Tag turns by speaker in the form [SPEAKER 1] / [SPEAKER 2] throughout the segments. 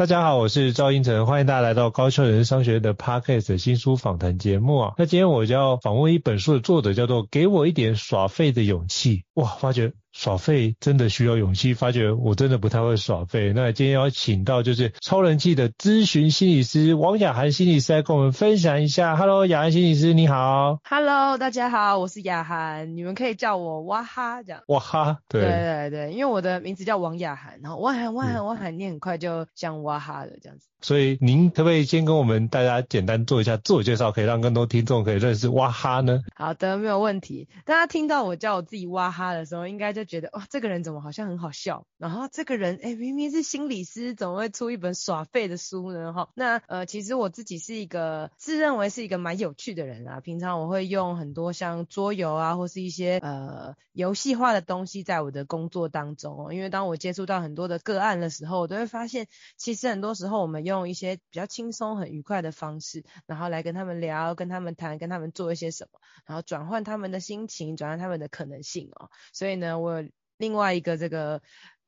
[SPEAKER 1] 大家好，我是赵英成，欢迎大家来到高校人商学院的 Podcast 新书访谈节目啊。那今天我就要访问一本书的作者，叫做《给我一点耍废的勇气》。哇，发觉。耍废真的需要勇气，发觉我真的不太会耍废。那今天要请到就是超人气的咨询心理师王雅涵心理师来跟我们分享一下。Hello，雅涵心理师你好。
[SPEAKER 2] Hello，大家好，我是雅涵，你们可以叫我哇哈这样。
[SPEAKER 1] 哇哈，对
[SPEAKER 2] 对对对，因为我的名字叫王雅涵，然后哇涵哇涵哇涵，你很快就像哇哈的这样子。
[SPEAKER 1] 所以您可不可以先跟我们大家简单做一下自我介绍，可以让更多听众可以认识哇哈呢？
[SPEAKER 2] 好的，没有问题。大家听到我叫我自己哇哈的时候，应该就觉得哇，这个人怎么好像很好笑？然后这个人哎，明明是心理师，怎么会出一本耍废的书呢？哈，那呃，其实我自己是一个自认为是一个蛮有趣的人啊。平常我会用很多像桌游啊，或是一些呃游戏化的东西在我的工作当中哦。因为当我接触到很多的个案的时候，我都会发现，其实很多时候我们用一些比较轻松、很愉快的方式，然后来跟他们聊、跟他们谈、跟他们做一些什么，然后转换他们的心情、转换他们的可能性哦。所以呢，我另外一个这个。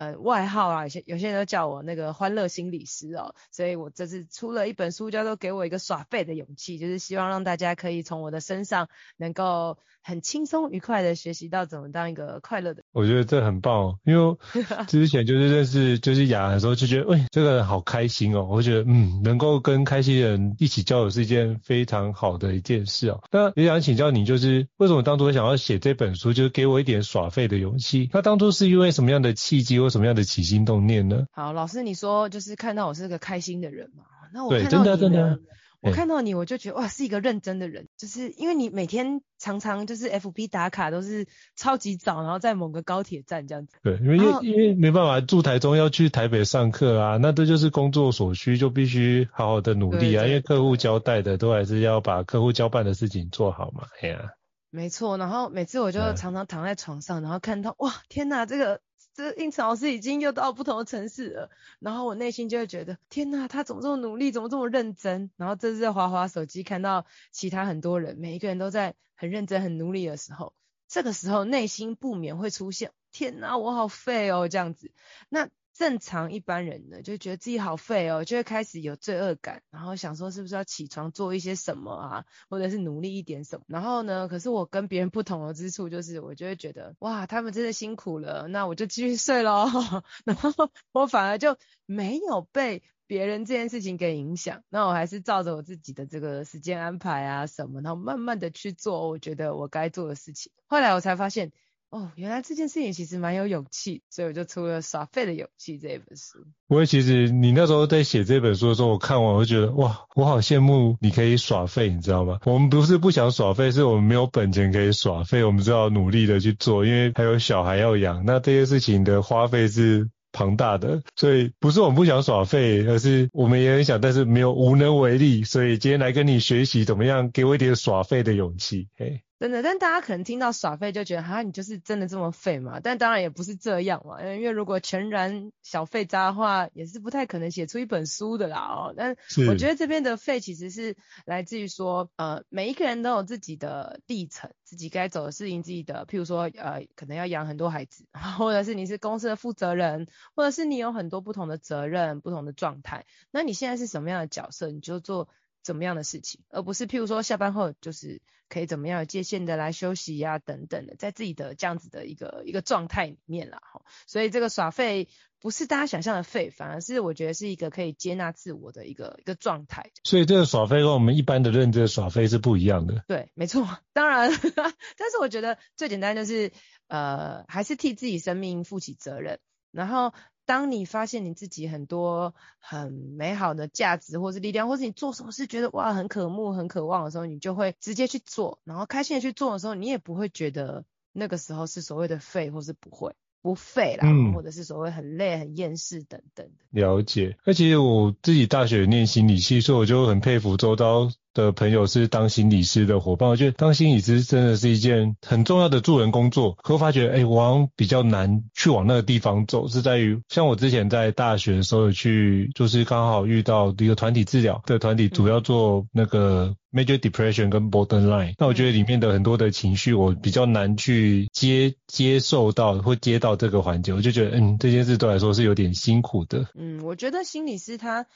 [SPEAKER 2] 呃，外号啊，有些有些人都叫我那个欢乐心理师哦，所以我这次出了一本书，叫做《给我一个耍废的勇气》，就是希望让大家可以从我的身上能够很轻松愉快的学习到怎么当一个快乐的。
[SPEAKER 1] 我觉得这很棒哦，因为 之前就是认识就是雅涵的时候，就觉得喂、欸，这个人好开心哦，我觉得嗯，能够跟开心的人一起交流是一件非常好的一件事哦。那也想请教你，就是为什么当初想要写这本书，就是给我一点耍废的勇气？那当初是因为什么样的契机或？什么样的起心动念呢？
[SPEAKER 2] 好，老师，你说就是看到我是个开心的人嘛？那我看到你，
[SPEAKER 1] 真的真的，
[SPEAKER 2] 我看到你，我就觉得哇，是一个认真的人，就是因为你每天常常就是 FB 打卡都是超级早，然后在某个高铁站这样子。
[SPEAKER 1] 对，因为因为没办法住台中，要去台北上课啊，那这就是工作所需，就必须好好的努力啊，因为客户交代的都还是要把客户交办的事情做好嘛。哎呀，
[SPEAKER 2] 没错。然后每次我就常常躺在床上，然后看到哇，天哪，这个。这胤丞老师已经又到不同的城市了，然后我内心就会觉得，天呐，他怎么这么努力，怎么这么认真？然后这次在滑滑手机看到其他很多人，每一个人都在很认真、很努力的时候，这个时候内心不免会出现，天呐，我好废哦，这样子。那。正常一般人呢，就觉得自己好废哦，就会开始有罪恶感，然后想说是不是要起床做一些什么啊，或者是努力一点什么。然后呢，可是我跟别人不同的之处就是，我就会觉得哇，他们真的辛苦了，那我就继续睡喽。然后我反而就没有被别人这件事情给影响，那我还是照着我自己的这个时间安排啊什么，然后慢慢的去做我觉得我该做的事情。后来我才发现。哦，原来这件事情其实蛮有勇气，所以我就出了《耍废的勇气》这一本书。
[SPEAKER 1] 不过其实你那时候在写这本书的时候，我看完我就觉得哇，我好羡慕你可以耍废，你知道吗？我们不是不想耍废，是我们没有本钱可以耍废，我们只好努力的去做，因为还有小孩要养，那这些事情的花费是庞大的，所以不是我们不想耍废，而是我们也很想，但是没有无能为力，所以今天来跟你学习怎么样，给我一点耍废的勇气，嘿。
[SPEAKER 2] 真的，但大家可能听到耍废就觉得，哈，你就是真的这么废嘛？但当然也不是这样嘛，因为如果全然小废渣的话，也是不太可能写出一本书的啦哦。但我觉得这边的废其实是来自于说，呃，每一个人都有自己的历程，自己该走的事情，自己的，譬如说，呃，可能要养很多孩子，或者是你是公司的负责人，或者是你有很多不同的责任、不同的状态。那你现在是什么样的角色，你就做。怎么样的事情，而不是譬如说下班后就是可以怎么样有界限的来休息呀、啊、等等的，在自己的这样子的一个一个状态里面啦哈。所以这个耍废不是大家想象的废，反而是我觉得是一个可以接纳自我的一个一个状态。
[SPEAKER 1] 所以这个耍废跟我们一般的认知的耍废是不一样的。
[SPEAKER 2] 对，没错，当然，但是我觉得最简单就是呃，还是替自己生命负起责任，然后。当你发现你自己很多很美好的价值，或是力量，或是你做什么事觉得哇很渴慕、很渴望的时候，你就会直接去做，然后开心的去做的时候，你也不会觉得那个时候是所谓的废，或是不会不废啦，嗯、或者是所谓很累、很厌世等等的。
[SPEAKER 1] 了解。那其实我自己大学念心理系，所以我就很佩服周遭的朋友是当心理师的伙伴，我觉得当心理师真的是一件很重要的助人工作。可我发觉，哎、欸，我好像比较难去往那个地方走，是在于像我之前在大学的时候有去，就是刚好遇到一个团体治疗的团体，主要做那个 major depression 跟 borderline。那我觉得里面的很多的情绪，我比较难去接接受到或接到这个环节，我就觉得，嗯，这件事对我来说是有点辛苦的。
[SPEAKER 2] 嗯，我觉得心理师他。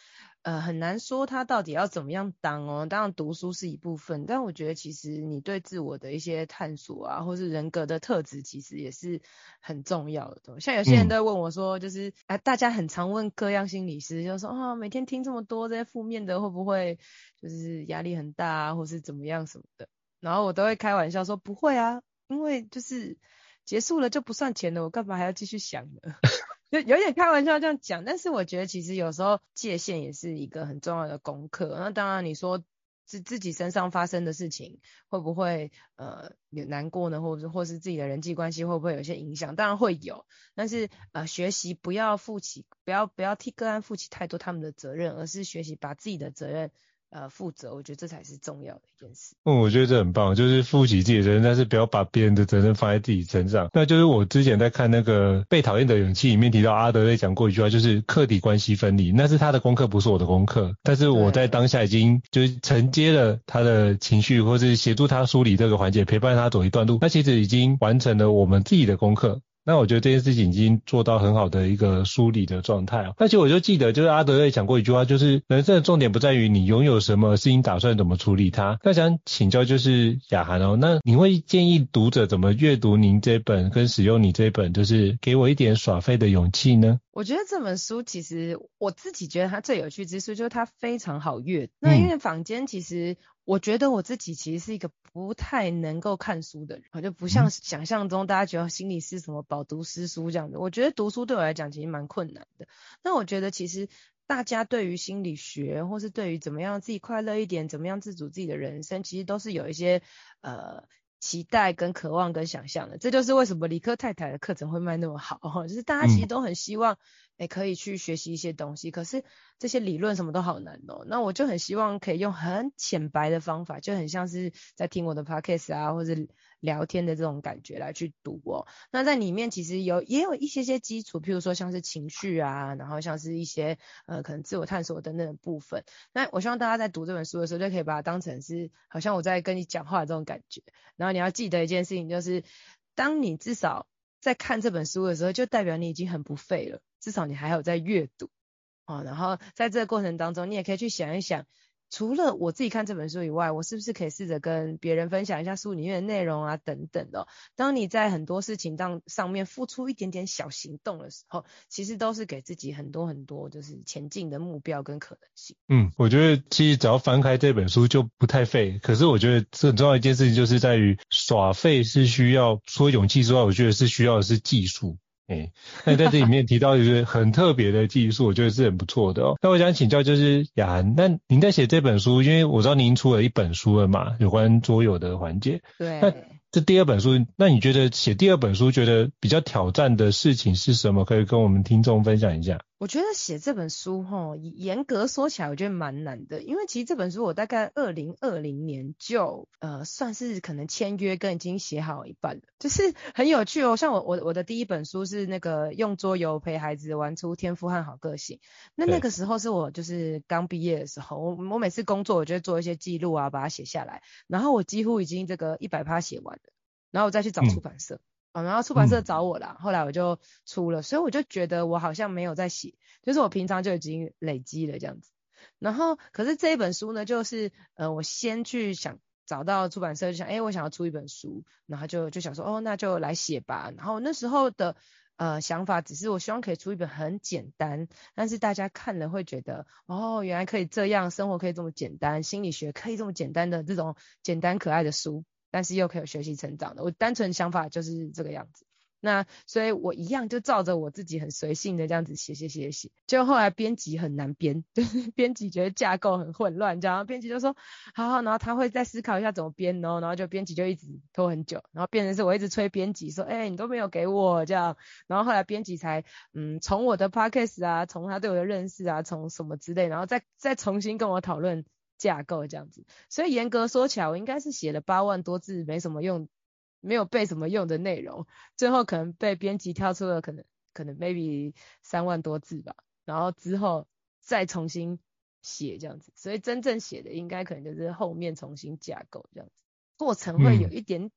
[SPEAKER 2] 呃，很难说他到底要怎么样当哦。当然读书是一部分，但我觉得其实你对自我的一些探索啊，或是人格的特质，其实也是很重要的。像有些人都会问我说，就是啊、嗯，大家很常问各样心理师，就说啊，每天听这么多这些负面的，会不会就是压力很大啊，或是怎么样什么的？然后我都会开玩笑说不会啊，因为就是结束了就不算钱了，我干嘛还要继续想呢？就有点开玩笑这样讲，但是我觉得其实有时候界限也是一个很重要的功课。那当然你说自自己身上发生的事情会不会呃有难过呢？或者或是自己的人际关系会不会有些影响？当然会有，但是呃学习不要负起，不要不要替个案负起太多他们的责任，而是学习把自己的责任。呃，负责，我觉得这才是重要的一件事。
[SPEAKER 1] 嗯，我觉得这很棒，就是负起自己的责任，但是不要把别人的责任放在自己身上。那就是我之前在看那个《被讨厌的勇气》里面提到阿德勒讲过一句话，就是客体关系分离，那是他的功课，不是我的功课。但是我在当下已经就是承接了他的情绪，或是协助他梳理这个环节，陪伴他走一段路，那其实已经完成了我们自己的功课。那我觉得这件事情已经做到很好的一个梳理的状态啊。而且我就记得，就是阿德勒讲过一句话，就是人生的重点不在于你拥有什么，是你打算怎么处理它。那想请教就是雅涵哦，那你会建议读者怎么阅读您这本跟使用你这本，就是给我一点耍废的勇气呢？
[SPEAKER 2] 我觉得这本书其实我自己觉得它最有趣之处就是它非常好阅。那因为坊间其实我觉得我自己其实是一个不太能够看书的人，我就不像想象中大家觉得心理是什么饱读诗书这样的。我觉得读书对我来讲其实蛮困难的。那我觉得其实大家对于心理学或是对于怎么样自己快乐一点，怎么样自主自己的人生，其实都是有一些呃。期待跟渴望跟想象的，这就是为什么理科太太的课程会卖那么好哈，就是大家其实都很希望，也、可以去学习一些东西，可是这些理论什么都好难哦。那我就很希望可以用很浅白的方法，就很像是在听我的 podcast 啊，或者。聊天的这种感觉来去读哦，那在里面其实有也有一些些基础，譬如说像是情绪啊，然后像是一些呃可能自我探索等等的部分。那我希望大家在读这本书的时候，就可以把它当成是好像我在跟你讲话的这种感觉。然后你要记得一件事情，就是当你至少在看这本书的时候，就代表你已经很不废了，至少你还有在阅读哦。然后在这个过程当中，你也可以去想一想。除了我自己看这本书以外，我是不是可以试着跟别人分享一下书里面的内容啊，等等的。当你在很多事情当上面付出一点点小行动的时候，其实都是给自己很多很多就是前进的目标跟可能性。
[SPEAKER 1] 嗯，我觉得其实只要翻开这本书就不太费。可是我觉得这很重要一件事情就是在于耍废是需要除了勇气之外，我觉得是需要的是技术。哎、欸，那在这里面提到就是很特别的技术，我觉得是很不错的哦。那我想请教就是雅涵，那您在写这本书，因为我知道您出了一本书了嘛，有关桌游的环节。
[SPEAKER 2] 对。
[SPEAKER 1] 那这第二本书，那你觉得写第二本书觉得比较挑战的事情是什么？可以跟我们听众分享一下。
[SPEAKER 2] 我觉得写这本书哈，严格说起来，我觉得蛮难的，因为其实这本书我大概二零二零年就呃算是可能签约跟已经写好一半了，就是很有趣哦。像我我我的第一本书是那个用桌游陪孩子玩出天赋和好个性，那那个时候是我就是刚毕业的时候，我我每次工作我就会做一些记录啊，把它写下来，然后我几乎已经这个一百趴写完了，然后我再去找出版社。嗯然后出版社找我啦，嗯、后来我就出了，所以我就觉得我好像没有在写，就是我平常就已经累积了这样子。然后，可是这一本书呢，就是呃，我先去想找到出版社，就想，哎，我想要出一本书，然后就就想说，哦，那就来写吧。然后那时候的呃想法，只是我希望可以出一本很简单，但是大家看了会觉得，哦，原来可以这样，生活可以这么简单，心理学可以这么简单的这种简单可爱的书。但是又可以学习成长的，我单纯想法就是这个样子。那所以我一样就照着我自己很随性的这样子写写写写，就后来编辑很难编，就是编辑觉得架构很混乱，这样编辑就说好好，然后他会再思考一下怎么编哦，然后就编辑就一直拖很久，然后变成是我一直催编辑说，哎、欸，你都没有给我这样，然后后来编辑才嗯从我的 podcast 啊，从他对我的认识啊，从什么之类，然后再再重新跟我讨论。架构这样子，所以严格说起来，我应该是写了八万多字，没什么用，没有背什么用的内容，最后可能被编辑挑出了可能可能 maybe 三万多字吧，然后之后再重新写这样子，所以真正写的应该可能就是后面重新架构这样子。过程会有一点，嗯、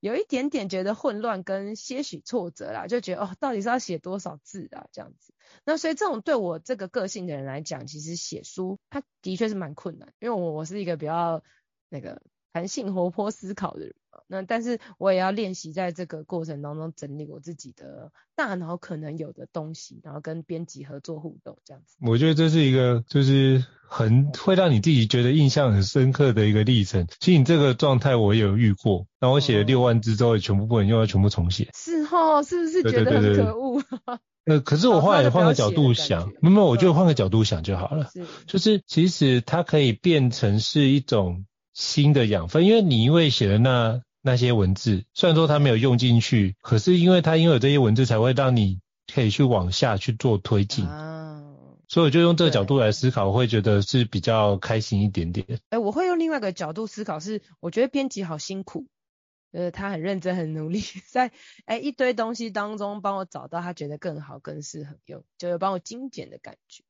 [SPEAKER 2] 有一点点觉得混乱跟些许挫折啦，就觉得哦，到底是要写多少字啊这样子。那所以这种对我这个个性的人来讲，其实写书它的确是蛮困难，因为我我是一个比较那个弹性活泼思考的人嘛。那但是我也要练习在这个过程当中整理我自己的大脑可能有的东西，然后跟编辑合作互动这样子。
[SPEAKER 1] 我觉得这是一个就是很会让你自己觉得印象很深刻的一个历程。其实你这个状态我也有遇过，然后我写了六万字之后全部不能用，要全部重写。
[SPEAKER 2] 是哦，是不是觉得很可恶？
[SPEAKER 1] 呃，可是我后来换个角度想，没有，我就换个角度想就好了。是，就是其实它可以变成是一种新的养分，因为你因为写了那。那些文字虽然说它没有用进去，可是因为它因为有这些文字，才会让你可以去往下去做推进。啊，所以我就用这个角度来思考，我会觉得是比较开心一点点。
[SPEAKER 2] 哎、欸，我会用另外一个角度思考是，我觉得编辑好辛苦，呃，他很认真很努力，在哎、欸、一堆东西当中帮我找到他觉得更好更适合用，就有帮我精简的感觉。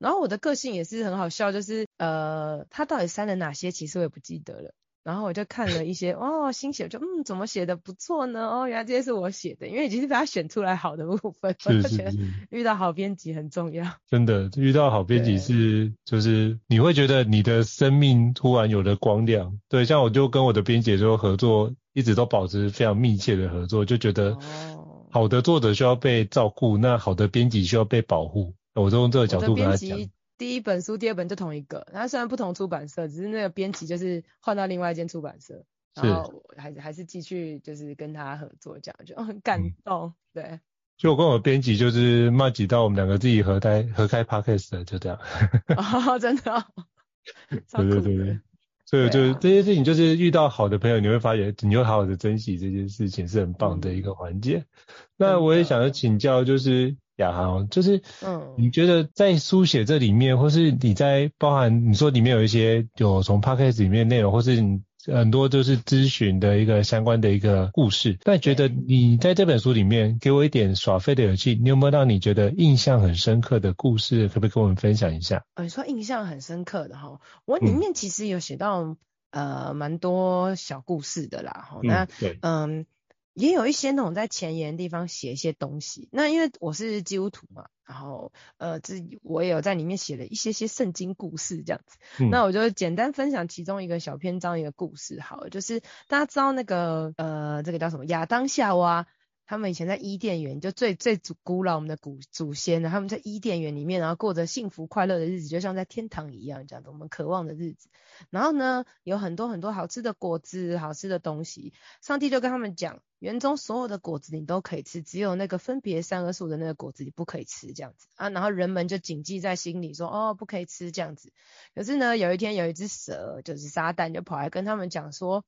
[SPEAKER 2] 然后我的个性也是很好笑，就是呃，他到底删了哪些，其实我也不记得了。然后我就看了一些 哦，新写就嗯，怎么写的不错呢？哦，原来这些是我写的，因为已经是被他选出来好的部分。是是是。我觉得遇到好编辑很重要。
[SPEAKER 1] 真的，遇到好编辑是就是你会觉得你的生命突然有了光亮。对，像我就跟我的编辑说合作，一直都保持非常密切的合作，就觉得好的作者需要被照顾，那好的编辑需要被保护。我就用这个角度跟他讲。
[SPEAKER 2] 第一本书、第二本就同一个，然后虽然不同出版社，只是那个编辑就是换到另外一间出版社，然后还是还是继续就是跟他合作这样，就很感动。嗯、对，
[SPEAKER 1] 就我跟我编辑就是骂几道，我们两个自己合开合开 podcast 的，就这样。
[SPEAKER 2] 哦，真的、哦。
[SPEAKER 1] 对对对对，所以就是这些事情，就是遇到好的朋友，你会发现你会好好的珍惜这件事情，是很棒的一个环节。嗯、那我也想要请教，就是。雅涵，就是，嗯，你觉得在书写这里面，或是你在包含你说里面有一些有从 podcast 里面内容，或是你很多就是咨询的一个相关的一个故事，那觉得你在这本书里面给我一点耍废的勇气，你有没有让你觉得印象很深刻的故事，可不可以跟我们分享一下？
[SPEAKER 2] 呃，你说印象很深刻的哈，我里面其实有写到、嗯、呃蛮多小故事的啦，哈、嗯，那对，嗯。也有一些那种在前沿的地方写一些东西，那因为我是基督徒嘛，然后呃，这我也有在里面写了一些些圣经故事这样子，嗯、那我就简单分享其中一个小篇章一个故事好了，就是大家知道那个呃，这个叫什么亚当夏娃。他们以前在伊甸园，就最最古古老我们的古祖先呢，他们在伊甸园里面，然后过着幸福快乐的日子，就像在天堂一样，这样的我们渴望的日子。然后呢，有很多很多好吃的果子，好吃的东西。上帝就跟他们讲，园中所有的果子你都可以吃，只有那个分别善恶树的那个果子你不可以吃，这样子啊。然后人们就谨记在心里，说哦，不可以吃这样子。可是呢，有一天有一只蛇，就是撒旦，就跑来跟他们讲说。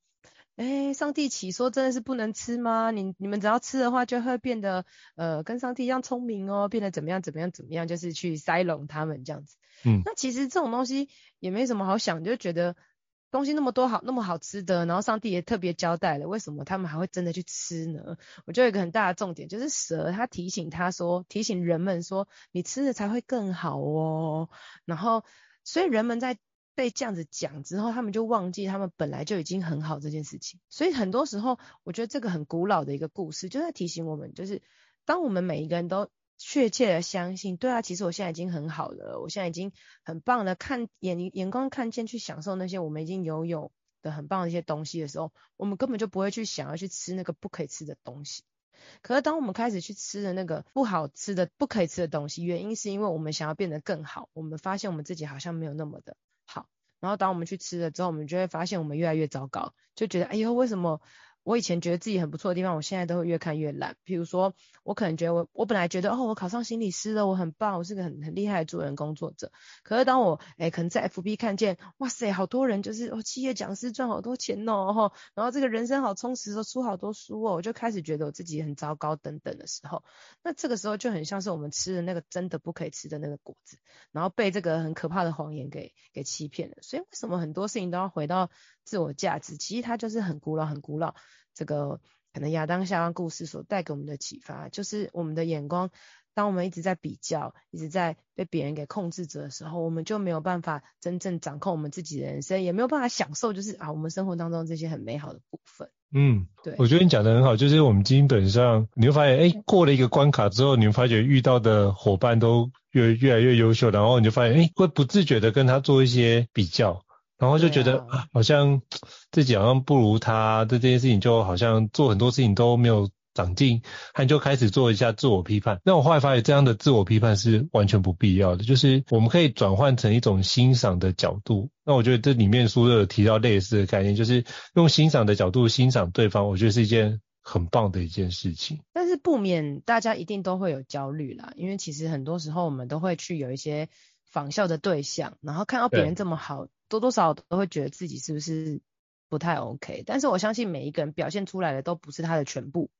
[SPEAKER 2] 哎，上帝起说真的是不能吃吗？你你们只要吃的话，就会变得呃跟上帝一样聪明哦，变得怎么样怎么样怎么样，就是去塞拢他们这样子。嗯，那其实这种东西也没什么好想，就觉得东西那么多好那么好吃的，然后上帝也特别交代了，为什么他们还会真的去吃呢？我觉得有一个很大的重点就是蛇，他提醒他说，提醒人们说，你吃的才会更好哦。然后，所以人们在。被这样子讲之后，他们就忘记他们本来就已经很好这件事情。所以很多时候，我觉得这个很古老的一个故事，就在提醒我们，就是当我们每一个人都确切的相信，对啊，其实我现在已经很好了，我现在已经很棒了看眼眼光看见去享受那些我们已经拥有的很棒的一些东西的时候，我们根本就不会去想要去吃那个不可以吃的东西。可是当我们开始去吃的那个不好吃的不可以吃的东西，原因是因为我们想要变得更好，我们发现我们自己好像没有那么的。然后当我们去吃了之后，我们就会发现我们越来越糟糕，就觉得哎呦，为什么？我以前觉得自己很不错的地方，我现在都会越看越烂。比如说，我可能觉得我我本来觉得哦，我考上心理师了，我很棒，我是个很很厉害的助人工作者。可是当我哎，可能在 FB 看见，哇塞，好多人就是哦，企业讲师赚好多钱哦，然后这个人生好充实，都出好多书哦，我就开始觉得我自己很糟糕等等的时候，那这个时候就很像是我们吃的那个真的不可以吃的那个果子，然后被这个很可怕的谎言给给欺骗了。所以为什么很多事情都要回到自我价值？其实它就是很古老，很古老。这个可能亚当夏娃故事所带给我们的启发，就是我们的眼光，当我们一直在比较，一直在被别人给控制着的时候，我们就没有办法真正掌控我们自己的人生，也没有办法享受，就是啊，我们生活当中这些很美好的部分。
[SPEAKER 1] 嗯，对，我觉得你讲的很好，就是我们基本上你会发现，哎，过了一个关卡之后，你会发觉遇到的伙伴都越越来越优秀，然后你就发现，哎，会不自觉的跟他做一些比较。然后就觉得啊，好像自己好像不如他，这这件事情就好像做很多事情都没有长进，他就开始做一下自我批判。那我后来发现，这样的自我批判是完全不必要的，就是我们可以转换成一种欣赏的角度。那我觉得这里面书有提到类似的概念，就是用欣赏的角度欣赏对方，我觉得是一件很棒的一件事情。
[SPEAKER 2] 但是不免大家一定都会有焦虑啦，因为其实很多时候我们都会去有一些仿效的对象，然后看到别人这么好。多多少少都会觉得自己是不是不太 OK，但是我相信每一个人表现出来的都不是他的全部，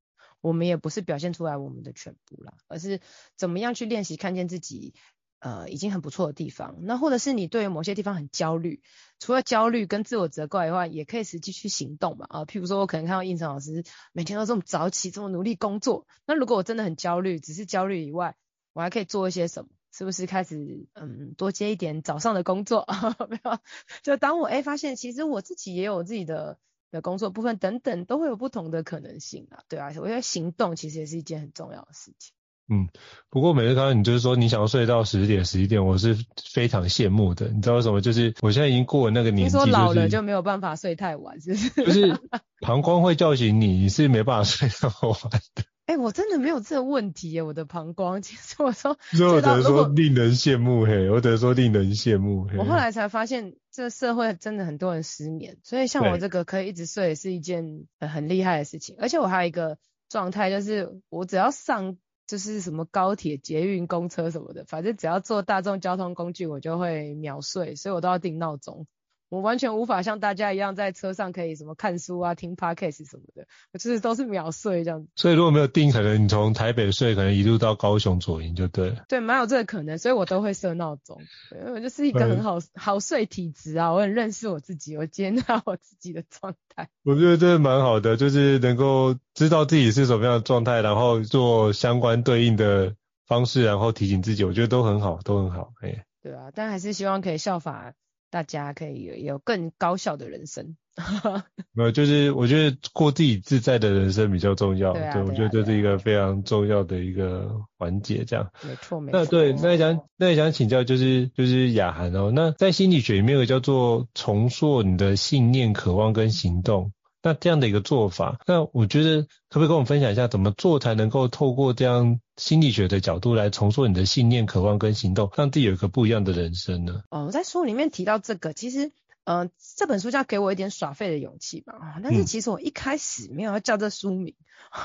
[SPEAKER 2] 我们也不是表现出来我们的全部啦，而是怎么样去练习看见自己呃已经很不错的地方。那或者是你对于某些地方很焦虑，除了焦虑跟自我责怪以外，也可以实际去行动嘛啊，譬如说我可能看到应成老师每天都这么早起，这么努力工作，那如果我真的很焦虑，只是焦虑以外，我还可以做一些什么？是不是开始嗯多接一点早上的工作？没有，就当我哎、欸、发现其实我自己也有自己的的工作部分等等，都会有不同的可能性啊。对啊，我觉得行动其实也是一件很重要的事情。
[SPEAKER 1] 嗯，不过每次刚刚你就是说你想要睡到十点十一点，我是非常羡慕的。你知道为什么？就是我现在已经过了那个年纪，就是，
[SPEAKER 2] 你说老了就没有办法睡太晚，是不是？
[SPEAKER 1] 就是膀胱会叫醒你，你是没办法睡那么晚的。
[SPEAKER 2] 哎、欸，我真的没有这个问题耶，我的膀胱。其实我说，
[SPEAKER 1] 所以我只能说令人羡慕嘿，我只能说令人羡慕嘿。
[SPEAKER 2] 我后来才发现，这个社会真的很多人失眠，所以像我这个可以一直睡，是一件很厉害的事情。而且我还有一个状态，就是我只要上就是什么高铁、捷运、公车什么的，反正只要坐大众交通工具，我就会秒睡，所以我都要定闹钟。我完全无法像大家一样在车上可以什么看书啊、听 podcast 什么的，我就是都是秒睡这样子。
[SPEAKER 1] 所以如果没有定，可能你从台北睡，可能一路到高雄左营就对了。
[SPEAKER 2] 对，蛮有这个可能，所以我都会设闹钟。因为我就是一个很好好睡体质啊，我很认识我自己，我接纳我自己的状态。
[SPEAKER 1] 我觉得这蛮好的，就是能够知道自己是什么样的状态，然后做相关对应的方式，然后提醒自己，我觉得都很好，都很好。哎，
[SPEAKER 2] 对啊，但还是希望可以效法。大家可以有有更高效的人生，
[SPEAKER 1] 没有，就是我觉得过自己自在的人生比较重要。对，啊、对，我觉得这是一个非常重要的一个环节，这样。
[SPEAKER 2] 没错，没错。
[SPEAKER 1] 那对，那也想那也想请教，就是就是雅涵哦，那在心理学里面有个叫做重塑你的信念、渴望跟行动。那这样的一个做法，那我觉得可不可以跟我们分享一下，怎么做才能够透过这样心理学的角度来重塑你的信念、渴望跟行动，让自己有一个不一样的人生呢？
[SPEAKER 2] 哦，我在书里面提到这个，其实嗯、呃，这本书叫给我一点耍废的勇气吧，啊，但是其实我一开始没有要叫这书名，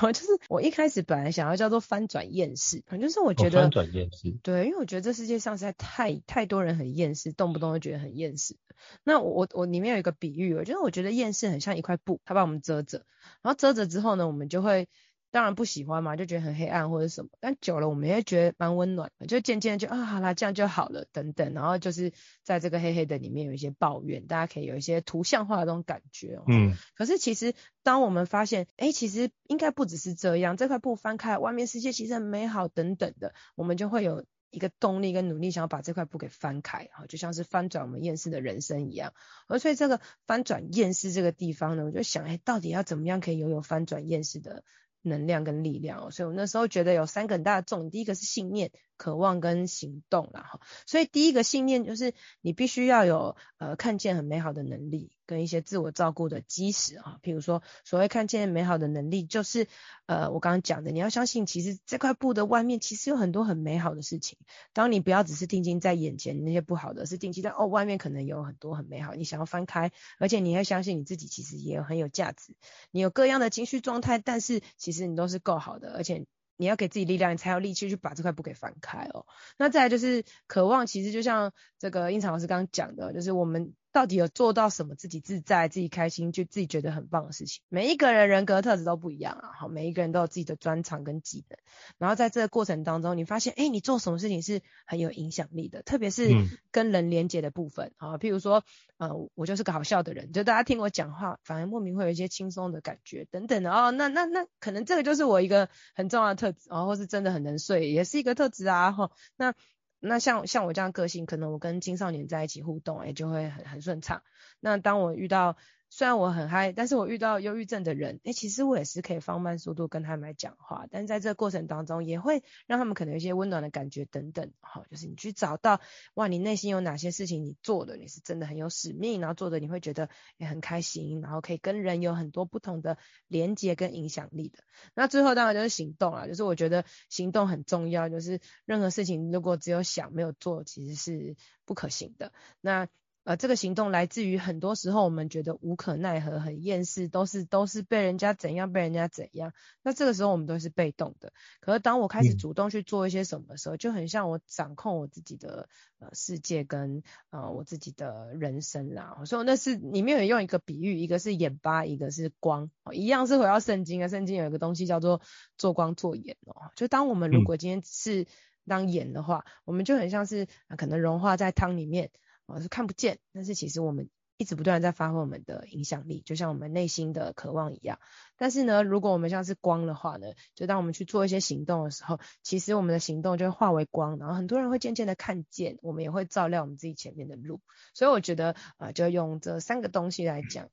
[SPEAKER 2] 嗯、就是我一开始本来想要叫做翻转厌世，就是我觉得、
[SPEAKER 1] 哦、翻转厌世，
[SPEAKER 2] 对，因为我觉得这世界上实在太太多人很厌世，动不动就觉得很厌世。那我我我里面有一个比喻，我觉得我觉得厌世很像一块布，它把我们遮着，然后遮着之后呢，我们就会。当然不喜欢嘛，就觉得很黑暗或者什么，但久了我们也觉得蛮温暖的，就渐渐就啊好啦，这样就好了等等，然后就是在这个黑黑的里面有一些抱怨，大家可以有一些图像化的这种感觉。嗯，可是其实当我们发现，哎，其实应该不只是这样，这块布翻开，外面世界其实很美好等等的，我们就会有一个动力跟努力，想要把这块布给翻开，哈，就像是翻转我们厌世的人生一样。而所以这个翻转厌世这个地方呢，我就想，哎，到底要怎么样可以拥有翻转厌世的能量跟力量，所以我那时候觉得有三个很大的重点，第一个是信念。渴望跟行动啦哈，所以第一个信念就是你必须要有呃看见很美好的能力跟一些自我照顾的基石啊，譬如说所谓看见美好的能力，就是呃我刚刚讲的，你要相信其实这块布的外面其实有很多很美好的事情，当你不要只是定睛在眼前那些不好的，是定睛在哦外面可能有很多很美好，你想要翻开，而且你要相信你自己其实也有很有价值，你有各样的情绪状态，但是其实你都是够好的，而且。你要给自己力量，你才有力气去把这块布给翻开哦。那再来就是渴望，其实就像这个应常老师刚刚讲的，就是我们。到底有做到什么自己自在、自己开心、就自己觉得很棒的事情？每一个人人格特质都不一样啊，好，每一个人都有自己的专长跟技能。然后在这个过程当中，你发现，哎，你做什么事情是很有影响力的，特别是跟人连接的部分啊。譬如说，呃，我就是个好笑的人，就大家听我讲话，反而莫名会有一些轻松的感觉等等的哦。那那那，可能这个就是我一个很重要的特质啊，或是真的很能睡，也是一个特质啊。哈，那。那像像我这样个性，可能我跟青少年在一起互动，哎，就会很很顺畅。那当我遇到虽然我很嗨，但是我遇到忧郁症的人，哎，其实我也是可以放慢速度跟他们来讲话，但在这个过程当中，也会让他们可能有一些温暖的感觉等等，好，就是你去找到，哇，你内心有哪些事情你做的，你是真的很有使命，然后做的你会觉得也很开心，然后可以跟人有很多不同的连接跟影响力的。那最后当然就是行动了，就是我觉得行动很重要，就是任何事情如果只有想没有做，其实是不可行的。那呃，这个行动来自于很多时候我们觉得无可奈何、很厌世，都是都是被人家怎样、被人家怎样。那这个时候我们都是被动的。可是当我开始主动去做一些什么的时候，嗯、就很像我掌控我自己的呃世界跟呃我自己的人生啦。所以那是里面有用一个比喻，一个是眼巴，一个是光，一样是回到圣经啊。圣经有一个东西叫做做光做眼哦。就当我们如果今天是当眼的话，嗯、我们就很像是、呃、可能融化在汤里面。我是看不见，但是其实我们一直不断在发挥我们的影响力，就像我们内心的渴望一样。但是呢，如果我们像是光的话呢，就当我们去做一些行动的时候，其实我们的行动就会化为光，然后很多人会渐渐的看见，我们也会照亮我们自己前面的路。所以我觉得啊、就用这三个东西来讲。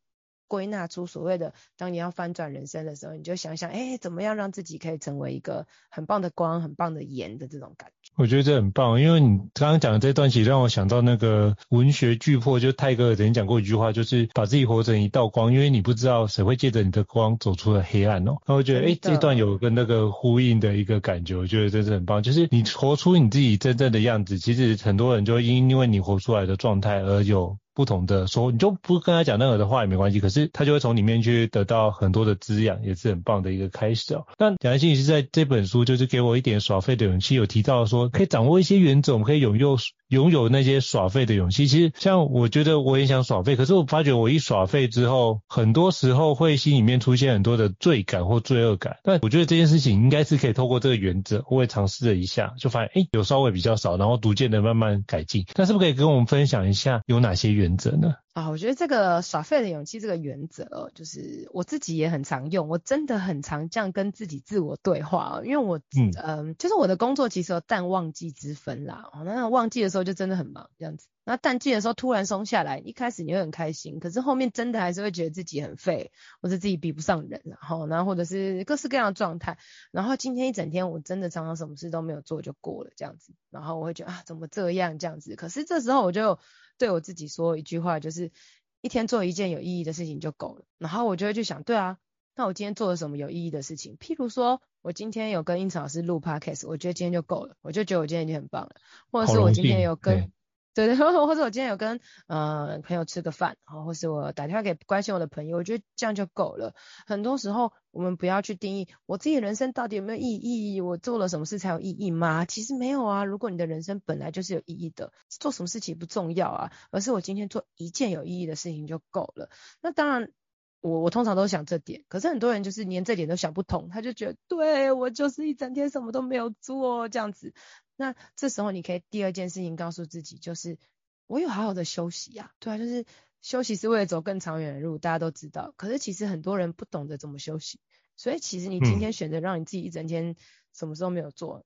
[SPEAKER 2] 归纳出所谓的，当你要翻转人生的时候，你就想想，哎，怎么样让自己可以成为一个很棒的光、很棒的盐的这种感觉。
[SPEAKER 1] 我觉得这很棒，因为你刚刚讲的这段，其实让我想到那个文学巨破，就泰戈尔曾经讲过一句话，就是把自己活成一道光，因为你不知道谁会借着你的光走出了黑暗哦。那我觉得，哎，这段有跟那个呼应的一个感觉，我觉得真是很棒。就是你活出你自己真正的样子，其实很多人就因因为你活出来的状态而有。不同的说，你就不跟他讲任何的话也没关系，可是他就会从里面去得到很多的滋养，也是很棒的一个开始哦。那蒋安心是在这本书就是给我一点耍废的勇气，有提到说可以掌握一些原则，我们可以拥有拥有那些耍废的勇气。其实像我觉得我也想耍废，可是我发觉我一耍废之后，很多时候会心里面出现很多的罪感或罪恶感。但我觉得这件事情应该是可以透过这个原则，我也尝试了一下，就发现诶有稍微比较少，然后逐渐的慢慢改进。那是不是可以跟我们分享一下有哪些原？原则呢？
[SPEAKER 2] 啊，我觉得这个耍废的勇气这个原则，就是我自己也很常用，我真的很常这样跟自己自我对话，因为我嗯、呃，就是我的工作其实有淡旺季之分啦，哦，那旺季的时候就真的很忙这样子，那淡季的时候突然松下来，一开始你会很开心，可是后面真的还是会觉得自己很废，或者自己比不上人，然后，然后或者是各式各样的状态，然后今天一整天我真的常常什么事都没有做就过了这样子，然后我会觉得啊，怎么这样这样子，可是这时候我就。对我自己说一句话，就是一天做一件有意义的事情就够了。然后我就会去想，对啊，那我今天做了什么有意义的事情？譬如说，我今天有跟应成老师录 podcast，我觉得今天就够了，我就觉得我今天已经很棒了。或者是我今天有跟，对对，或者我今天有跟呃朋友吃个饭，然后，或是我打电话给关心我的朋友，我觉得这样就够了。很多时候我们不要去定义我自己人生到底有没有意义，我做了什么事才有意义吗？其实没有啊。如果你的人生本来就是有意义的，做什么事情不重要啊，而是我今天做一件有意义的事情就够了。那当然。我我通常都想这点，可是很多人就是连这点都想不通，他就觉得对我就是一整天什么都没有做这样子。那这时候你可以第二件事情告诉自己，就是我有好好的休息呀、啊，对啊，就是休息是为了走更长远的路，大家都知道。可是其实很多人不懂得怎么休息，所以其实你今天选择让你自己一整天什么时候没有做，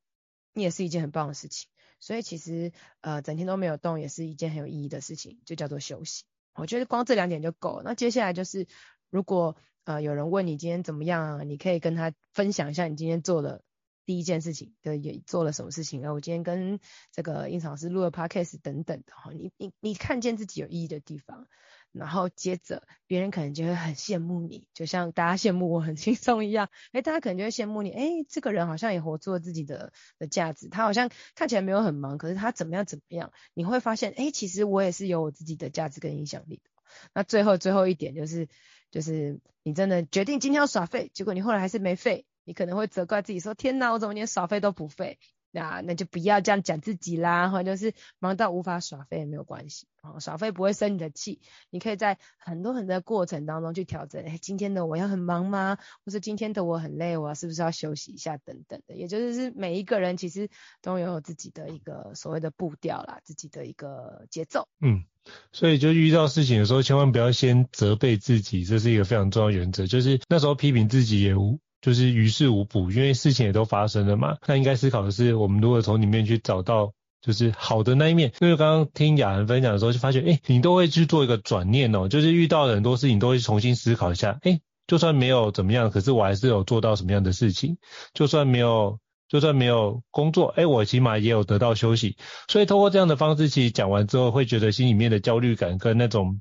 [SPEAKER 2] 你也是一件很棒的事情。所以其实呃整天都没有动也是一件很有意义的事情，就叫做休息。我觉得光这两点就够了。那接下来就是。如果呃有人问你今天怎么样啊，你可以跟他分享一下你今天做的第一件事情，的，也做了什么事情啊？我今天跟这个胤丞老师录了 podcast 等等的哈，你你你看见自己有意义的地方，然后接着别人可能就会很羡慕你，就像大家羡慕我很轻松一样，哎，大家可能就会羡慕你，哎，这个人好像也活出了自己的的价值，他好像看起来没有很忙，可是他怎么样怎么样，你会发现，哎，其实我也是有我自己的价值跟影响力的。那最后最后一点就是。就是你真的决定今天要耍废，结果你后来还是没废，你可能会责怪自己说：天哪，我怎么连耍废都不废？那那就不要这样讲自己啦，或者就是忙到无法耍废也没有关系啊，耍废不会生你的气，你可以在很多很多过程当中去调整。哎，今天的我要很忙吗？或是今天的我很累，我是不是要休息一下？等等的，也就是每一个人其实都有自己的一个所谓的步调啦，自己的一个节奏。
[SPEAKER 1] 嗯。所以就遇到事情的时候，千万不要先责备自己，这是一个非常重要原则。就是那时候批评自己也无，就是于事无补，因为事情也都发生了嘛。那应该思考的是，我们如果从里面去找到就是好的那一面。因为刚刚听雅涵分享的时候，就发现，哎，你都会去做一个转念哦，就是遇到很多事情都会重新思考一下，哎，就算没有怎么样，可是我还是有做到什么样的事情，就算没有。就算没有工作，哎，我起码也有得到休息。所以通过这样的方式，其实讲完之后，会觉得心里面的焦虑感跟那种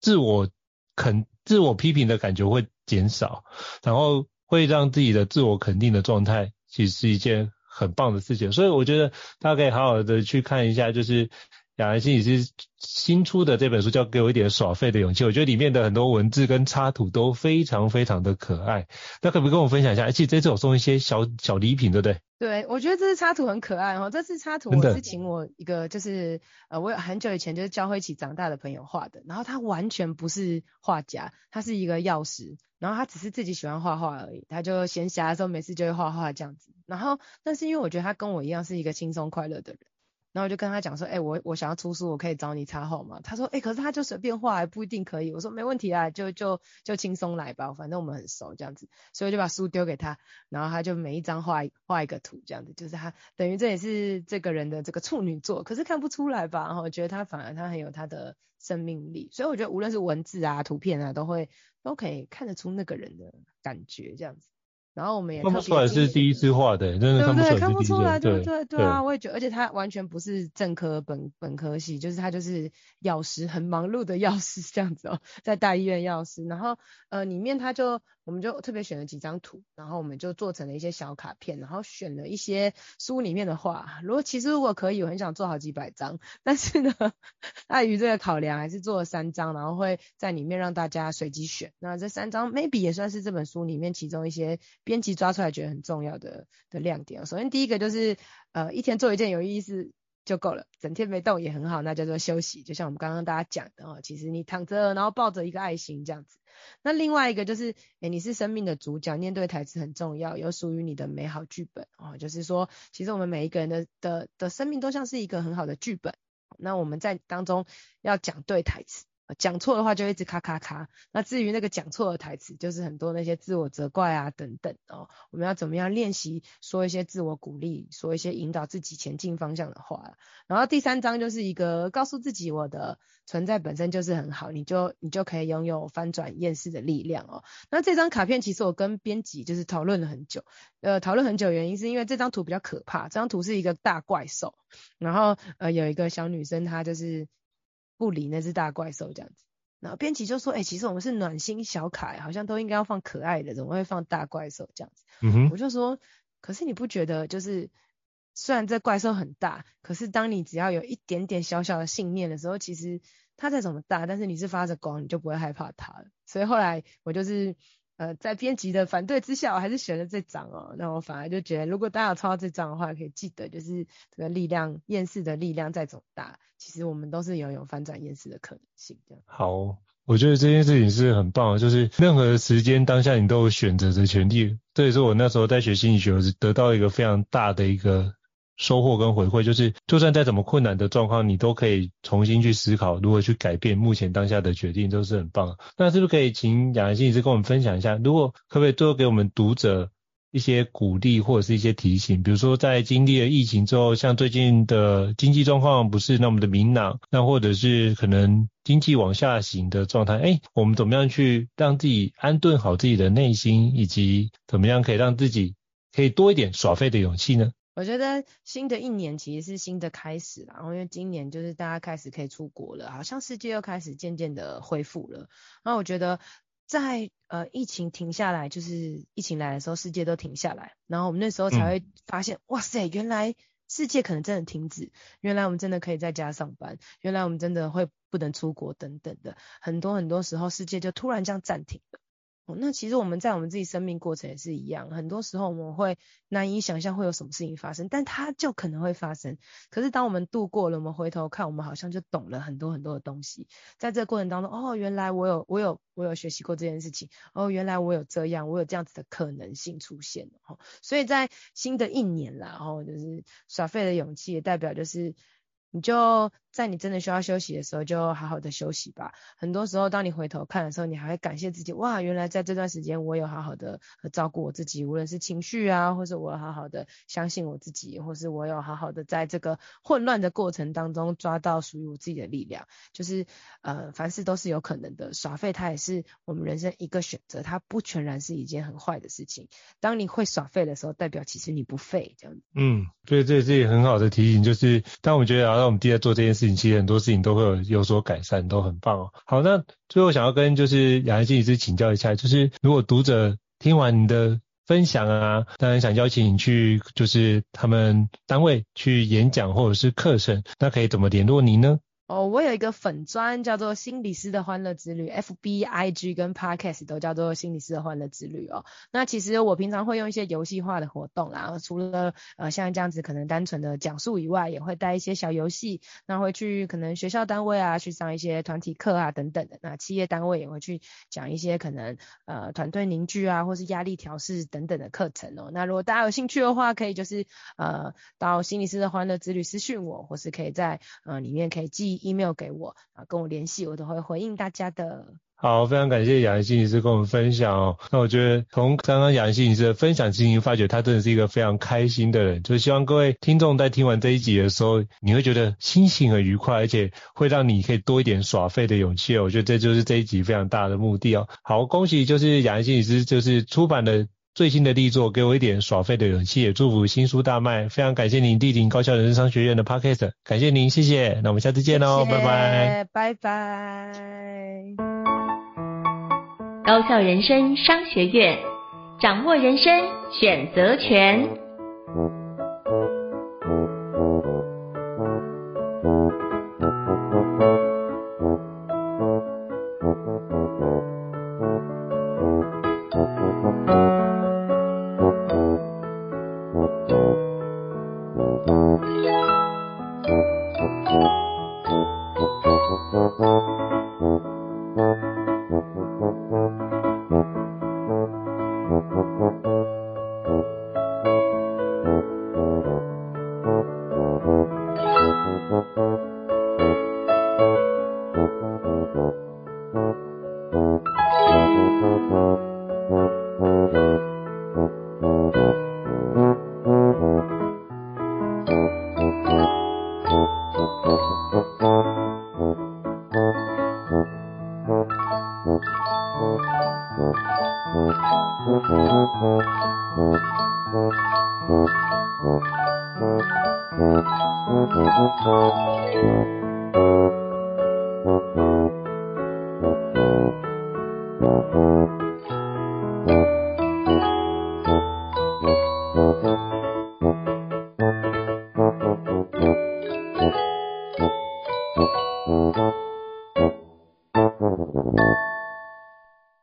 [SPEAKER 1] 自我肯、自我批评的感觉会减少，然后会让自己的自我肯定的状态，其实是一件很棒的事情。所以我觉得大家可以好好的去看一下，就是。雅兰心理师新出的这本书叫《给我一点耍废的勇气》，我觉得里面的很多文字跟插图都非常非常的可爱。那可不可以跟我分享一下？而且这次我送一些小小礼品，对不对？
[SPEAKER 2] 对，我觉得这次插图很可爱哈。这次插图我是请我一个就是呃，我有很久以前就是教会一起长大的朋友画的，然后他完全不是画家，他是一个药师，然后他只是自己喜欢画画而已，他就闲暇的时候每次就会画画这样子。然后，但是因为我觉得他跟我一样是一个轻松快乐的人。然后我就跟他讲说，哎、我我想要出书，我可以找你插画吗？他说，哎、可是他就随便画，不一定可以。我说没问题啊，就就就轻松来吧，反正我们很熟这样子，所以就把书丢给他，然后他就每一张画画一个图这样子，就是他等于这也是这个人的这个处女座，可是看不出来吧？然后我觉得他反而他很有他的生命力，所以我觉得无论是文字啊、图片啊，都会都可以看得出那个人的感觉这样子。然后我们也看不出来是第一次画的，真的看不出来，看不出来，对对对啊，我也觉得，而且他完全不是正科本本科系，就是他就是药师，很忙碌的药师这样子哦，在大医院药师。然后呃里面他就我们就特别选了几张图，然后我们就做成了一些小卡片，然后选了一些书里面的话。如果其实如果可以，我很想做好几百张，但是呢，碍于这个考量，还是做了三张，然后会在里面让大家随机选。那这三张 maybe 也算是这本书里面其中一些。编辑抓出来觉得很重要的的亮点。首先第一个就是，呃，一天做一件有意思就够了，整天没动也很好，那叫做休息。就像我们刚刚大家讲的哦，其实你躺着，然后抱着一个爱心这样子。那另外一个就是，诶，你是生命的主角，念对台词很重要，有属于你的美好剧本哦。就是说，其实我们每一个人的的的生命都像是一个很好的剧本，那我们在当中要讲对台词。讲错的话就一直咔咔咔。那至于那个讲错的台词，就是很多那些自我责怪啊等等哦。我们要怎么样练习说一些自我鼓励，说一些引导自己前进方向的话。然后第三章就是一个告诉自己，我的存在本身就是很好，你就你就可以拥有翻转厌世的力量哦。那这张卡片其实我跟编辑就是讨论了很久，呃，讨论很久原因是因为这张图比较可怕，这张图是一个大怪兽，然后呃有一个小女生她就是。不理那只大怪兽这样子，然后编辑就说：“哎、欸，其实我们是暖心小卡，好像都应该要放可爱的，怎么会放大怪兽这样子？”嗯哼，我就说：“可是你不觉得就是虽然这怪兽很大，可是当你只要有一点点小小的信念的时候，其实它再怎么大，但是你是发着光，你就不会害怕它了。所以后来我就是。呃，在编辑的反对之下，我还是选了这张哦。那我反而就觉得，如果大家有抽到这张的话，可以记得，就是这个力量，厌世的力量再怎么大，其实我们都是拥有翻转厌世的可能性的。
[SPEAKER 1] 好，我觉得这件事情是很棒，就是任何时间当下你都有选择的权利。这也是我那时候在学心理学时得到一个非常大的一个。收获跟回馈就是，就算再怎么困难的状况，你都可以重新去思考如何去改变目前当下的决定，都是很棒。那是不是可以请雅妍心理师跟我们分享一下，如果可不可以多给我们读者一些鼓励或者是一些提醒？比如说在经历了疫情之后，像最近的经济状况不是那么的明朗，那或者是可能经济往下行的状态，哎，我们怎么样去让自己安顿好自己的内心，以及怎么样可以让自己可以多一点耍废的勇气呢？
[SPEAKER 2] 我觉得新的一年其实是新的开始啦，然后因为今年就是大家开始可以出国了，好像世界又开始渐渐的恢复了。然后我觉得在呃疫情停下来，就是疫情来的时候，世界都停下来，然后我们那时候才会发现，嗯、哇塞，原来世界可能真的停止，原来我们真的可以在家上班，原来我们真的会不能出国等等的，很多很多时候世界就突然这样暂停了。那其实我们在我们自己生命过程也是一样，很多时候我们会难以想象会有什么事情发生，但它就可能会发生。可是当我们度过了，我们回头看，我们好像就懂了很多很多的东西。在这个过程当中，哦，原来我有我有我有学习过这件事情，哦，原来我有这样，我有这样子的可能性出现。哦，所以在新的一年啦，然后就是耍废的勇气，也代表就是。你就在你真的需要休息的时候，就好好的休息吧。很多时候，当你回头看的时候，你还会感谢自己，哇，原来在这段时间我有好好的照顾我自己，无论是情绪啊，或是我好好的相信我自己，或是我有好好的在这个混乱的过程当中抓到属于我自己的力量。就是呃，凡事都是有可能的，耍废它也是我们人生一个选择，它不全然是一件很坏的事情。当你会耍废的时候，代表其实你不废，这样子。
[SPEAKER 1] 嗯，对，这这也很好的提醒，就是当我们觉得我们第二做这件事情，其实很多事情都会有有所改善，都很棒哦。好，那最后想要跟就是雅兰心理师请教一下，就是如果读者听完你的分享啊，当然想邀请你去就是他们单位去演讲或者是课程，那可以怎么联络您呢？
[SPEAKER 2] 哦，我有一个粉专叫做心理师的欢乐之旅，FB、IG 跟 Podcast 都叫做心理师的欢乐之旅哦。那其实我平常会用一些游戏化的活动啦，除了呃像这样子可能单纯的讲述以外，也会带一些小游戏，那会去可能学校单位啊去上一些团体课啊等等的。那企业单位也会去讲一些可能呃团队凝聚啊或是压力调试等等的课程哦。那如果大家有兴趣的话，可以就是呃到心理师的欢乐之旅私讯我，或是可以在呃里面可以记。Email 给我啊，跟我联系，我都会回应大家的。
[SPEAKER 1] 好，非常感谢雅妍心理师跟我们分享哦。那我觉得从刚刚雅妍心理师的分享，进行发觉他真的是一个非常开心的人。就希望各位听众在听完这一集的时候，你会觉得心情很愉快，而且会让你可以多一点耍废的勇气哦。我觉得这就是这一集非常大的目的哦。好，恭喜就是雅妍心理师就是出版的。最新的力作，给我一点耍废的勇气，也祝福新书大卖。非常感谢您莅临高校人生商学院的 Podcast，感谢您，谢谢。那我们下次见喽，拜拜，
[SPEAKER 2] 拜拜。
[SPEAKER 3] 高校人生商学院，掌握人生选择权。フフフフ。